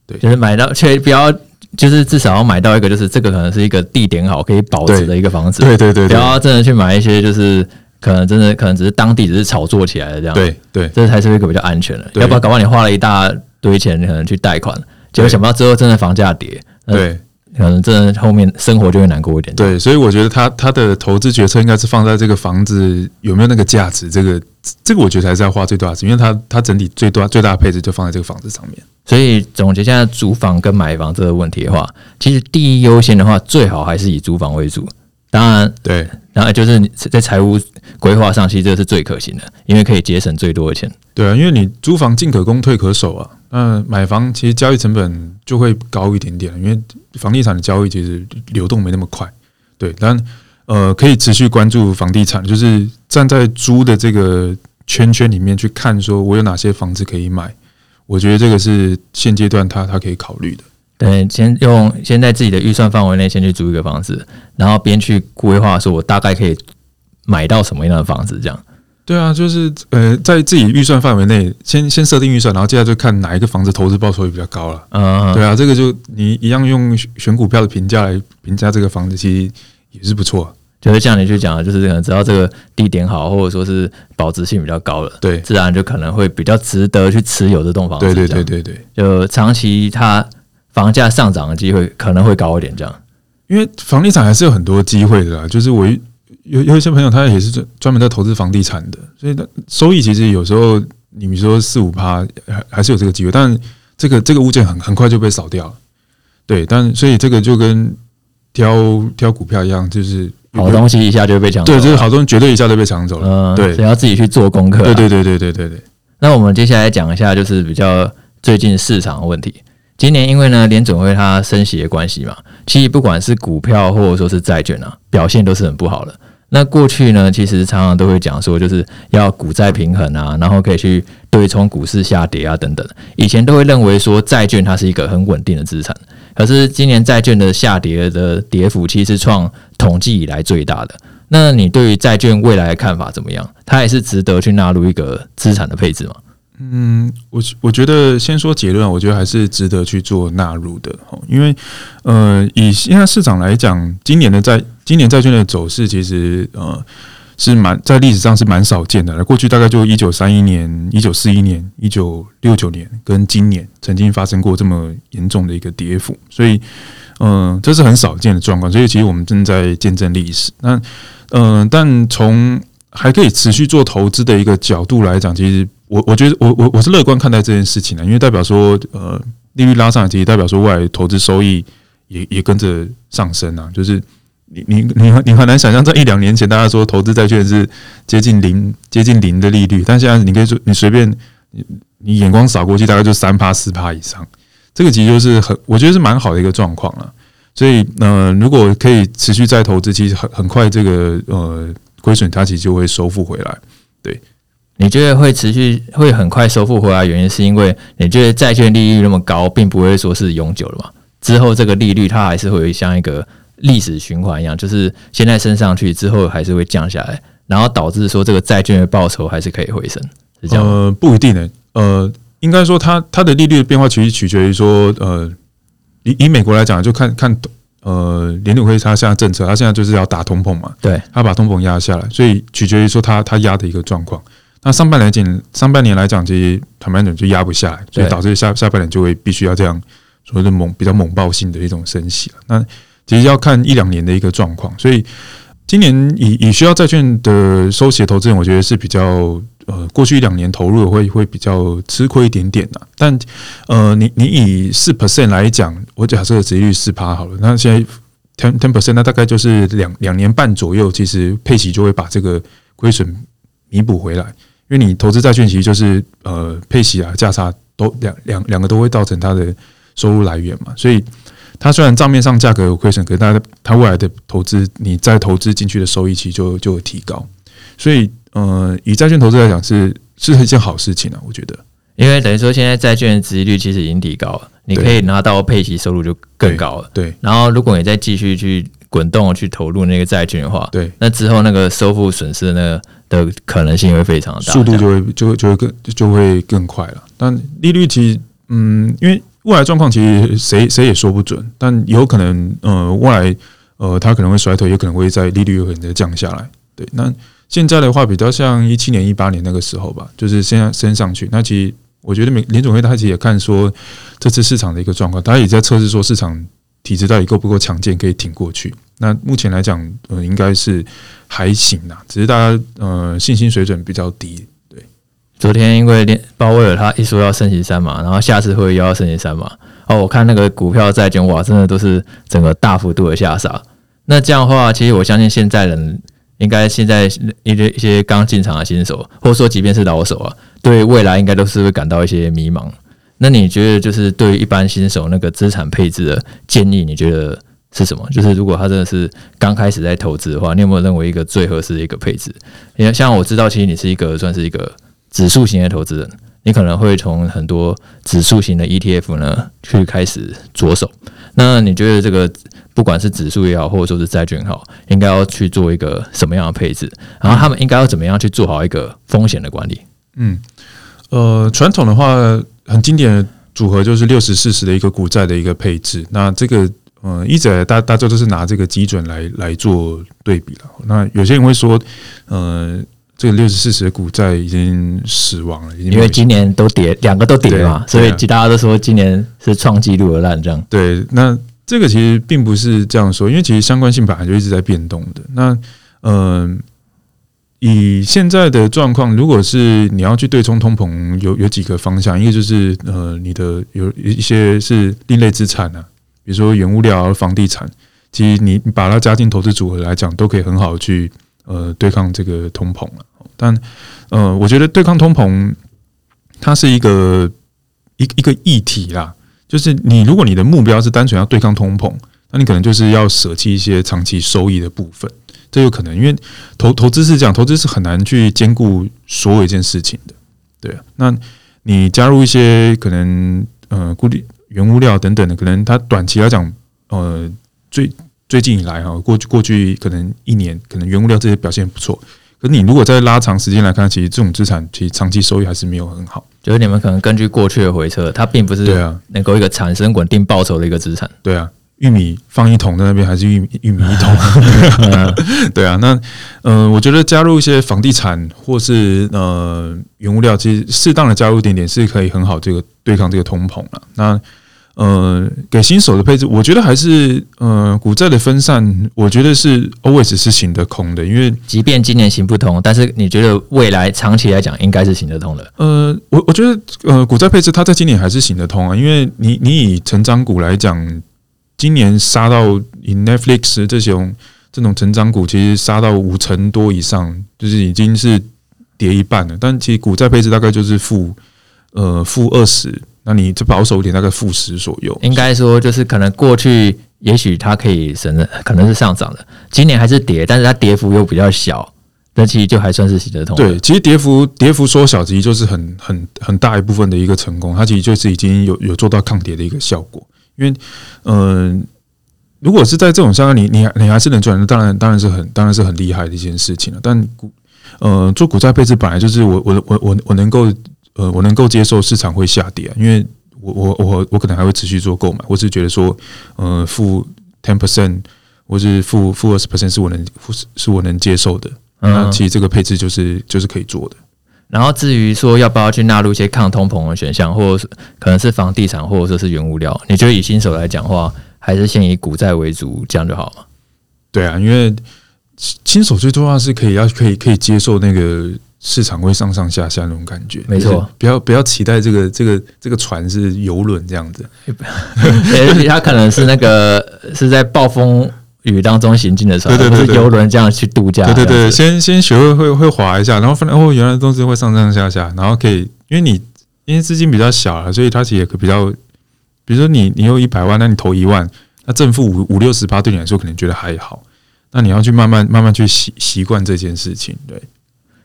对，就是买到，却不要，就是至少要买到一个，就是这个可能是一个地点好，可以保值的一个房子。对对对，不要真的去买一些，就是可能真的可能只是当地只是炒作起来的这样。对对，这才是一个比较安全的。要不然搞不好你花了一大堆钱，可能去贷款，结果想不到之后真的房价跌。对。可能真的后面生活就会难过一点。对，所以我觉得他他的投资决策应该是放在这个房子有没有那个价值，这个这个我觉得还是要花最多的钱，因为他他整体最多最大的配置就放在这个房子上面。所以总结现在租房跟买房这个问题的话，其实第一优先的话，最好还是以租房为主。当然，对，然后就是在财务规划上，其实这是最可行的，因为可以节省最多的钱。对啊，因为你租房进可攻退可守啊。那买房其实交易成本就会高一点点，因为房地产的交易其实流动没那么快。对，但呃可以持续关注房地产，就是站在租的这个圈圈里面去看，说我有哪些房子可以买。我觉得这个是现阶段他他可以考虑的。对，先用先在自己的预算范围内先去租一个房子，然后边去规划说我大概可以买到什么样的房子，这样。对啊，就是呃，在自己预算范围内，先先设定预算，然后接下来就看哪一个房子投资报酬率比较高了。嗯，对啊，这个就你一样用选股票的评价来评价这个房子，其实也是不错。就是像你去讲的，就是可能只要这个地点好，或者说是保值性比较高了，对，自然就可能会比较值得去持有这栋房子。对对对对对，就长期它房价上涨的机会可能会高一点，这样。因为房地产还是有很多机会的啦，就是我。有有一些朋友，他也是专专门在投资房地产的，所以他收益其实有时候，你比如说四五趴，还还是有这个机会，但这个这个物件很很快就被扫掉了，对，但所以这个就跟挑挑股票一样，就是好东西一下就被抢对，就是好东西绝对一下就被抢走了，嗯，对，所以要自己去做功课，对对对对对对对。那我们接下来讲一下，就是比较最近市场的问题。今年因为呢，联准会它升息的关系嘛，其实不管是股票或者说是债券啊，表现都是很不好的。那过去呢，其实常常都会讲说，就是要股债平衡啊，然后可以去对冲股市下跌啊等等。以前都会认为说债券它是一个很稳定的资产，可是今年债券的下跌的跌幅其实创统计以来最大的。那你对于债券未来的看法怎么样？它也是值得去纳入一个资产的配置吗？嗯，我我觉得先说结论，我觉得还是值得去做纳入的。因为呃，以现在市场来讲，今年的债。今年债券的走势其实呃是蛮在历史上是蛮少见的。过去大概就一九三一年、一九四一年、一九六九年跟今年曾经发生过这么严重的一个跌幅，所以嗯、这是很少见的状况。所以其实我们正在见证历史。那嗯、但从还可以持续做投资的一个角度来讲，其实我我觉得我我我是乐观看待这件事情的，因为代表说呃利率拉上来，其实代表说未来投资收益也也跟着上升啊，就是。你你你你很难想象，在一两年前，大家说投资债券是接近零、接近零的利率，但现在你可以说，你随便你你眼光扫过去，大概就三趴四趴以上，这个其实就是很，我觉得是蛮好的一个状况了。所以，呃，如果可以持续再投资，其实很很快这个呃亏损它其实就会收复回来。对，你觉得会持续会很快收复回来，原因是因为你觉得债券利率那么高，并不会说是永久的嘛？之后这个利率它还是会像一个。历史循环一样，就是现在升上去之后还是会降下来，然后导致说这个债券的报酬还是可以回升，是这样？呃，不一定的，呃，应该说它它的利率的变化其实取决于说，呃，以以美国来讲，就看看呃联储会它现在政策，它现在就是要打通膨嘛，对，它把通膨压下来，所以取决于说它它压的一个状况。那上半年讲，上半年来讲，其实坦白讲就压不下来，所以导致下下半年就会必须要这样所谓的猛比较猛爆性的一种升息了。那其实要看一两年的一个状况，所以今年以以需要债券的收息的投资人，我觉得是比较呃，过去一两年投入会会比较吃亏一点点的。但呃，你你以四 percent 来讲，我假设殖利率四趴好了，那现在 ten ten percent，那大概就是两两年半左右，其实配息就会把这个亏损弥补回来。因为你投资债券，其实就是呃配息啊价差都两两两个都会造成它的收入来源嘛，所以。它虽然账面上价格有亏损，可是它它未来的投资，你再投资进去的收益期就就有提高，所以呃，以债券投资来讲是是一件好事情啊，我觉得，因为等于说现在债券的殖利率其实已经提高了，你可以拿到配息收入就更高了，对，对，然后如果你再继续去滚动去投入那个债券的话，对，那之后那个收复损失的那个的可能性会非常大，速度就会就会就会更就会更快了。但利率其实，嗯，因为未来状况其实谁谁也说不准，但有可能，呃，未来呃它可能会衰退，也可能会在利率有可能再降下来。对，那现在的话比较像一七年、一八年那个时候吧，就是现在升上去。那其实我觉得美联总会他其实也看说这次市场的一个状况，他也在测试说市场。体质到底够不够强健，可以挺过去？那目前来讲，呃，应该是还行啦，只是大家呃信心水准比较低。对，昨天因为连鲍威尔他一说要升息三嘛，然后下次会又要升息三嘛，哦，我看那个股票债券哇，真的都是整个大幅度的下杀。那这样的话，其实我相信现在人应该现在一些一些刚进场的新手，或者说即便是老手啊，对未来应该都是会感到一些迷茫。那你觉得就是对于一般新手那个资产配置的建议，你觉得是什么？就是如果他真的是刚开始在投资的话，你有没有认为一个最合适的一个配置？因为像我知道，其实你是一个算是一个指数型的投资人，你可能会从很多指数型的 ETF 呢去开始着手。那你觉得这个不管是指数也好，或者说是债券也好，应该要去做一个什么样的配置？然后他们应该要怎么样去做好一个风险的管理？嗯，呃，传统的话。很经典的组合就是六十四十的一个股债的一个配置。那这个，嗯，一直大大家都是拿这个基准来来做对比了。那有些人会说，呃，这个六十四十的股债已经死亡了，因为今年都跌，两个都跌嘛，所以大家都说今年是创纪录的烂账。对，那这个其实并不是这样说，因为其实相关性本来就一直在变动的。那，嗯、呃。以现在的状况，如果是你要去对冲通膨，有有几个方向，一个就是呃，你的有一些是另类资产啊，比如说原物料、房地产，其实你把它加进投资组合来讲，都可以很好的去呃对抗这个通膨了。但呃，我觉得对抗通膨，它是一个一一个议题啦，就是你如果你的目标是单纯要对抗通膨，那你可能就是要舍弃一些长期收益的部分。这有可能，因为投投资是这样，投资是很难去兼顾所有一件事情的，对。那你加入一些可能呃固定原物料等等的，可能它短期来讲，呃最最近以来哈，过去过去可能一年，可能原物料这些表现不错。可是你如果再拉长时间来看，其实这种资产其实长期收益还是没有很好。就是你们可能根据过去的回撤，它并不是对啊，能够一个产生稳定报酬的一个资产，对啊。玉米放一桶在那边，还是玉米 玉米一桶？对啊，那嗯、呃，我觉得加入一些房地产或是呃原物料，其实适当的加入一点点是可以很好这个对抗这个通膨了。那呃，给新手的配置，我觉得还是呃股债的分散，我觉得是 always 是行得通的，因为即便今年行不通，但是你觉得未来长期来讲应该是行得通的。呃，我我觉得呃股债配置它在今年还是行得通啊，因为你你以成长股来讲。今年杀到以 Netflix 这种这种成长股，其实杀到五成多以上，就是已经是跌一半了。但其实股债配置大概就是负呃负二十，那你这保守一点，大概负十左右。应该说就是可能过去也许它可以省的，可能是上涨的。今年还是跌，但是它跌幅又比较小，那其实就还算是行得通。对，其实跌幅跌幅缩小，其实就是很很很大一部分的一个成功。它其实就是已经有有做到抗跌的一个效果。因为，嗯、呃，如果是在这种相关，你你你还是能赚，当然当然是很当然是很厉害的一件事情了。但股，呃，做股债配置本来就是我我我我我能够，呃，我能够接受市场会下跌，因为我我我我可能还会持续做购买，我是觉得说，呃，负 ten percent 或是负负二十 percent 是我能是是我能接受的。那其实这个配置就是就是可以做的。然后至于说要不要去纳入一些抗通膨的选项，或者是可能是房地产，或者说是原物料，你觉得以新手来讲的话，还是先以股债为主，这样就好吗？对啊，因为新手最重要是可以要可以可以接受那个市场会上上下下那种感觉，没错，不要不要期待这个这个这个船是游轮这样子，它可能是那个是在暴风。雨当中行进的时候，对对对，游轮这样去度假，对对对，先先学会会会划一下，然后发现哦，原来东西会上上下下，然后可以，因为你因为资金比较小啊，所以它其实也比较，比如说你你有一百万，那你投一万，那正负五五六十八对你来说可能觉得还好，那你要去慢慢慢慢去习习惯这件事情，对。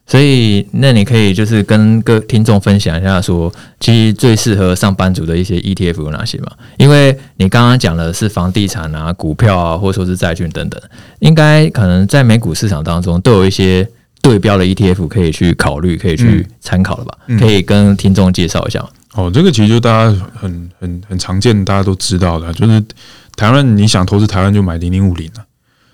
所以，那你可以就是跟各听众分享一下说，说其实最适合上班族的一些 ETF 有哪些嘛？因为你刚刚讲的是房地产啊、股票啊，或者说是债券等等，应该可能在美股市场当中都有一些对标的 ETF 可以去考虑、可以去参考了吧？嗯、可以跟听众介绍一下。哦，这个其实就大家很很很常见，大家都知道的，就是台湾你想投资台湾就买零零五零了。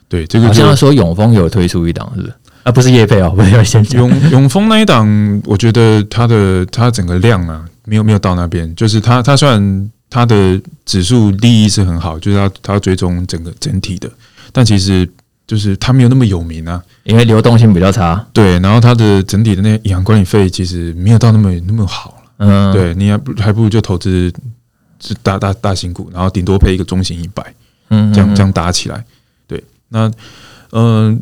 对，这个好像说永丰有推出一档，是不是？啊，不是业配哦，不要先永永丰那一档，我觉得它的它整个量啊，没有没有到那边。就是它它虽然它的指数利益是很好，就是它它追踪整个整体的，但其实就是它没有那么有名啊，因为流动性比较差。对，然后它的整体的那银行管理费其实没有到那么那么好。嗯，对，你还不还不如就投资是大大大型股，然后顶多配一个中型一百，嗯，这样这样打起来。对，那嗯、呃、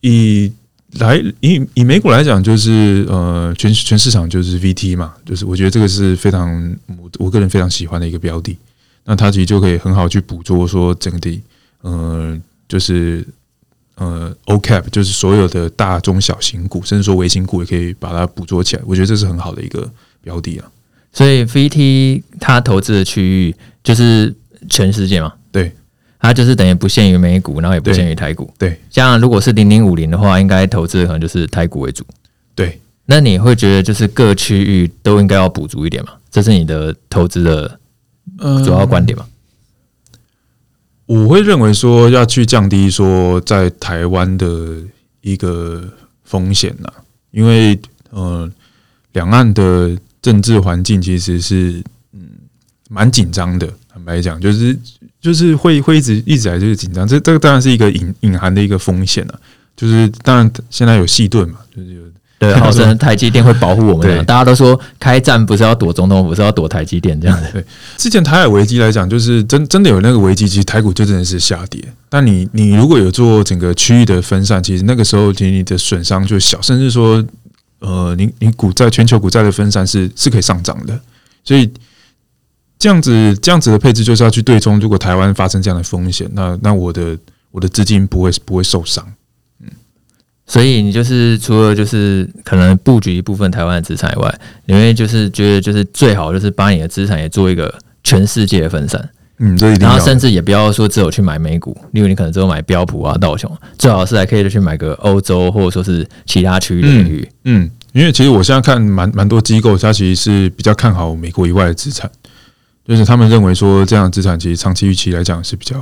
以。来以以美股来讲，就是呃，全全市场就是 VT 嘛，就是我觉得这个是非常我我个人非常喜欢的一个标的。那它其实就可以很好去捕捉说整体，呃，就是呃 OCAP，就是所有的大中小型股，甚至说微型股也可以把它捕捉起来。我觉得这是很好的一个标的啊。所以 VT 它投资的区域就是全世界嘛？对。它就是等于不限于美股，然后也不限于台股。对，像如果是零零五零的话，应该投资可能就是台股为主。对，那你会觉得就是各区域都应该要补足一点吗？这是你的投资的主要观点吗？嗯，我会认为说要去降低说在台湾的一个风险呐，因为呃，两岸的政治环境其实是嗯蛮紧张的。坦白讲，就是。就是会会一直一直来就是紧张，这这个当然是一个隐隐含的一个风险了。就是当然现在有细盾嘛，就是有对，号称台积电会保护我们。大家都说开战不是要躲总统，不是要躲台积电这样子。对，之前台海危机来讲，就是真真的有那个危机，其实台股就真的是下跌。但你你如果有做整个区域的分散，其实那个时候其实你的损伤就小，甚至说呃，你你股债全球股债的分散是是可以上涨的，所以。这样子，这样子的配置就是要去对冲。如果台湾发生这样的风险，那那我的我的资金不会不会受伤。嗯，所以你就是除了就是可能布局一部分台湾的资产以外，你会就是觉得就是最好就是把你的资产也做一个全世界的分散。嗯，然后甚至也不要说只有去买美股，例如你可能只有买标普啊、道琼，最好是还可以去买个欧洲或者说是其他区域的领域。嗯，因为其实我现在看蛮蛮多机构，它其实是比较看好美国以外的资产。就是他们认为说，这样资产其实长期预期来讲是比较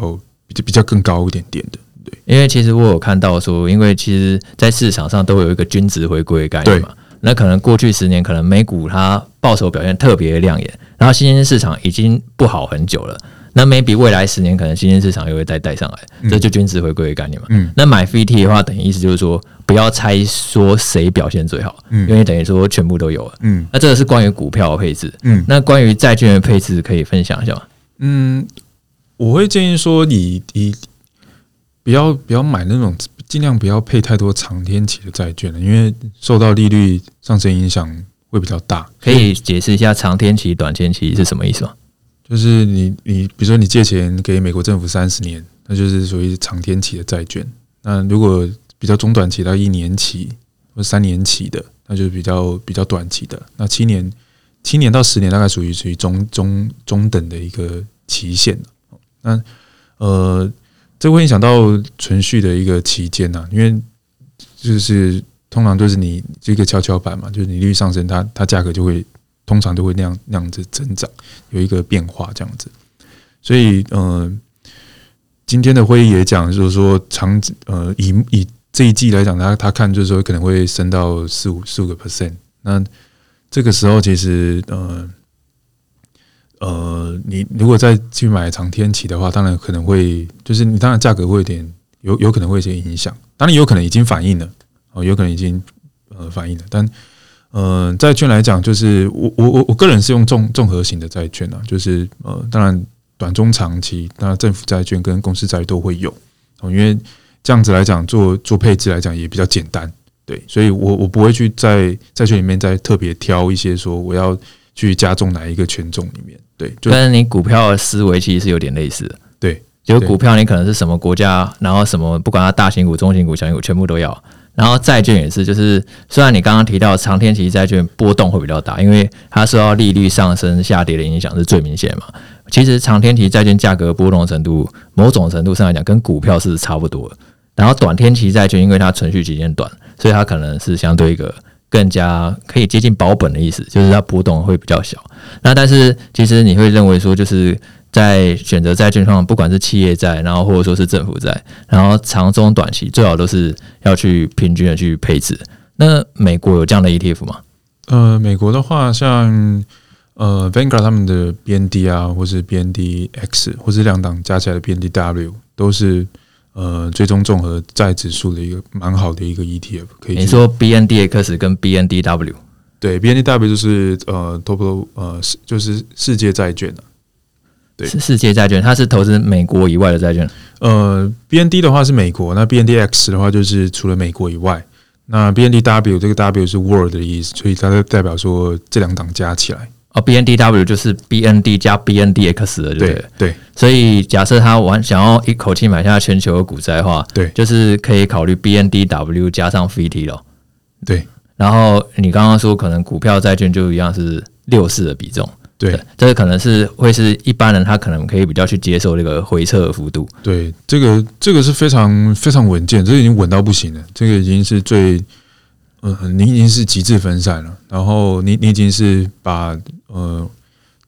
比较比较更高一点点的，对。因为其实我有看到说，因为其实，在市场上都有一个均值回归的概念嘛。那可能过去十年，可能美股它报酬表现特别亮眼，然后新兴市场已经不好很久了。那 maybe 未来十年可能新兴市场又会再带上来，这就均值回归的概念嘛。嗯。那买 VT 的话，等于意思就是说，不要猜说谁表现最好，嗯，因为等于说全部都有了，嗯。那这个是关于股票的配置，嗯。那关于债券的配置，可以分享一下吗？嗯，我会建议说你，你你不要不要买那种，尽量不要配太多长天期的债券了，因为受到利率上升影响会比较大。可以解释一下长天期、短天期是什么意思吗？就是你你比如说你借钱给美国政府三十年，那就是属于长天期的债券。那如果比较中短期到一年期或三年期的，那就是比较比较短期的。那七年七年到十年大概属于属于中中中等的一个期限。那呃，这会影响到存续的一个期间呐，因为就是通常都是你这个跷跷板嘛，就是你利率上升，它它价格就会。通常都会那样那样子增长，有一个变化这样子，所以、呃，今天的会议也讲，就是说长呃以以这一季来讲，他他看就是说可能会升到四五四五个 percent。那这个时候其实呃呃，你如果再去买长天期的话，当然可能会就是你当然价格会有点有有可能会有些影响，当然有可能已经反映了哦，有可能已经呃反映了，但。嗯，债券来讲，就是我我我我个人是用综综合型的债券啊，就是呃，当然短中长期，当然政府债券跟公司债都会有，因为这样子来讲，做做配置来讲也比较简单，对，所以我我不会去在债券里面再特别挑一些说我要去加重哪一个权重里面，对，就是你股票的思维其实是有点类似的，对，就股票你可能是什么国家，然后什么不管它大型股、中型股、小型股全部都要。然后债券也是，就是虽然你刚刚提到长天期债券波动会比较大，因为它受到利率上升下跌的影响是最明显嘛。其实长天期债券价格波动程度，某种程度上来讲跟股票是差不多。然后短天期债券因为它存续期间短，所以它可能是相对一个更加可以接近保本的意思，就是它波动会比较小。那但是其实你会认为说就是。在选择债券上，不管是企业债，然后或者说是政府债，然后长中短期最好都是要去平均的去配置。那美国有这样的 ETF 吗？呃，美国的话，像呃 Vanguard 他们的 BND 啊，或是 BNDX，或是两档加起来的 BNDW，都是呃最终综合债指数的一个蛮好的一个 ETF。可以你说 BNDX 跟 BNDW？对，BNDW 就是呃就是世界债券对，是世界债券，它是投资美国以外的债券。呃，BND 的话是美国，那 BNDX 的话就是除了美国以外。那 BNDW 这个 W 是 World 的意思，所以它就代表说这两档加起来。哦，BNDW 就是 BND 加 BNDX 的，对对，对。所以假设他玩想要一口气买下全球的股债的话，对，就是可以考虑 BNDW 加上 VT 咯。对。然后你刚刚说可能股票债券就一样是六四的比重。对，这个可能是会是一般人他可能可以比较去接受这个回撤的幅度。对，这个这个是非常非常稳健，这个已经稳到不行了。这个已经是最，嗯、呃，你已经是极致分散了。然后你你已经是把呃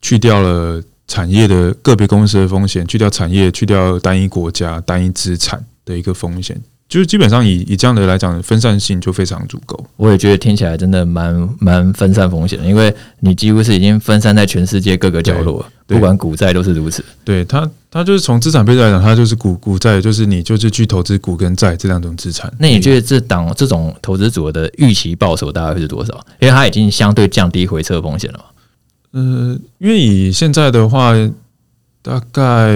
去掉了产业的个别公司的风险，去掉产业，去掉单一国家、单一资产的一个风险。就是基本上以以这样的来讲，分散性就非常足够。我也觉得听起来真的蛮蛮分散风险的，因为你几乎是已经分散在全世界各个角落，不管股债都是如此。对它，它就是从资产配置来讲，它就是股股债，就是你就是去投资股跟债这两种资产。那你觉得这档这种投资组合的预期报酬大概会是多少？因为它已经相对降低回撤风险了。呃，因为以现在的话，大概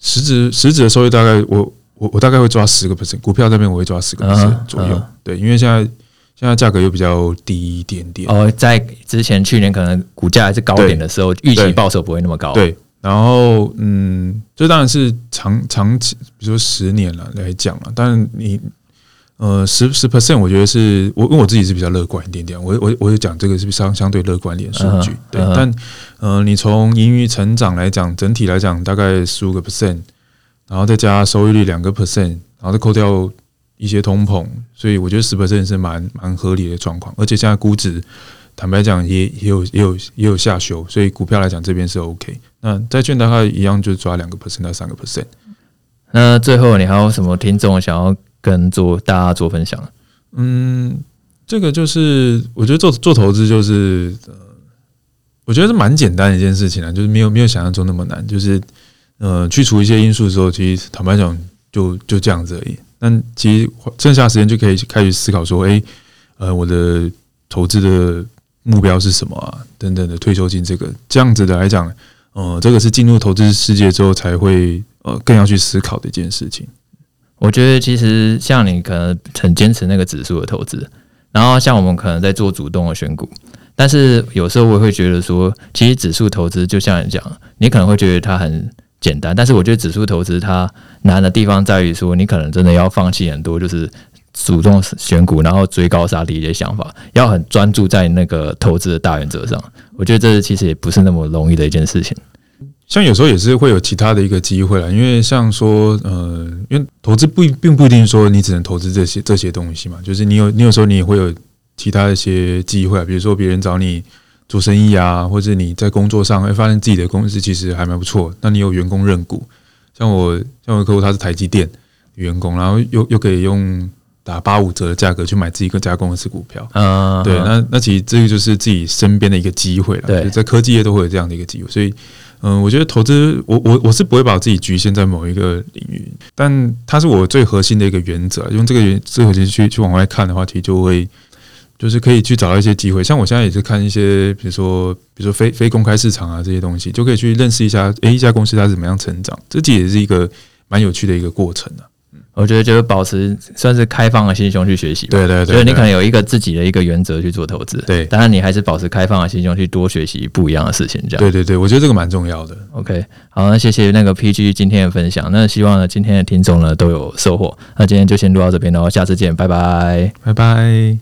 实质实质的收益大概我。我我大概会抓十个 percent，股票这边我会抓十个 percent 左右，uh -huh, uh -huh. 对，因为现在现在价格又比较低一点点。哦，在之前去年可能股价还是高点的时候，预期报酬不会那么高。对，然后嗯，这当然是长长期，比如说十年了来讲了，但是你呃十十 percent，我觉得是我因为我自己是比较乐观一点点，我我我就讲这个是相相对乐观一点数据，uh -huh, 对，uh -huh. 但呃你从盈余成长来讲，整体来讲大概十五个 percent。然后再加收益率两个 percent，然后再扣掉一些通膨，所以我觉得十 percent 是蛮蛮合理的状况。而且现在估值，坦白讲也也有也有也有下修，所以股票来讲这边是 OK。那债券大概一样，就抓两个 percent 到三个 percent。那最后你还有什么听众想要跟做大家做分享？嗯，这个就是我觉得做做投资就是呃，我觉得是蛮简单的一件事情啊，就是没有没有想象中那么难，就是。呃，去除一些因素的时候，其实坦白讲，就就这样子而已。但其实剩下时间就可以开始思考说，哎，呃，我的投资的目标是什么啊？等等的退休金这个这样子的来讲，呃，这个是进入投资世界之后才会呃更要去思考的一件事情。我觉得其实像你可能很坚持那个指数的投资，然后像我们可能在做主动的选股，但是有时候我会觉得说，其实指数投资就像你讲，你可能会觉得它很。简单，但是我觉得指数投资它难的地方在于说，你可能真的要放弃很多，就是主动选股，然后追高杀低的想法，要很专注在那个投资的大原则上。我觉得这其实也不是那么容易的一件事情。像有时候也是会有其他的一个机会啊，因为像说，呃，因为投资不并不一定说你只能投资这些这些东西嘛，就是你有你有时候你也会有其他一些机会啊，比如说别人找你。做生意啊，或者你在工作上会发现自己的公司其实还蛮不错。那你有员工认股，像我像我的客户他是台积电员工，然后又又可以用打八五折的价格去买自己各家公司股票。嗯，对，那那其实这个就是自己身边的一个机会了。对，在科技业都会有这样的一个机会。所以，嗯，我觉得投资，我我我是不会把自己局限在某一个领域，但它是我最核心的一个原则。用这个原最核心去去往外看的话，其实就会。就是可以去找到一些机会，像我现在也是看一些，比如说，比如说非非公开市场啊这些东西，就可以去认识一下，诶，一家公司它是怎么样成长，这其实也是一个蛮有趣的一个过程的。我觉得就是保持算是开放的心胸去学习，对对对，就是你可能有一个自己的一个原则去做投资，对，当然你还是保持开放的心胸去多学习不一样的事情，这样。对对对，我觉得这个蛮重要的。OK，好，那谢谢那个 PG 今天的分享，那希望呢今天的听众呢都有收获，那今天就先录到这边喽，下次见，拜拜，拜拜。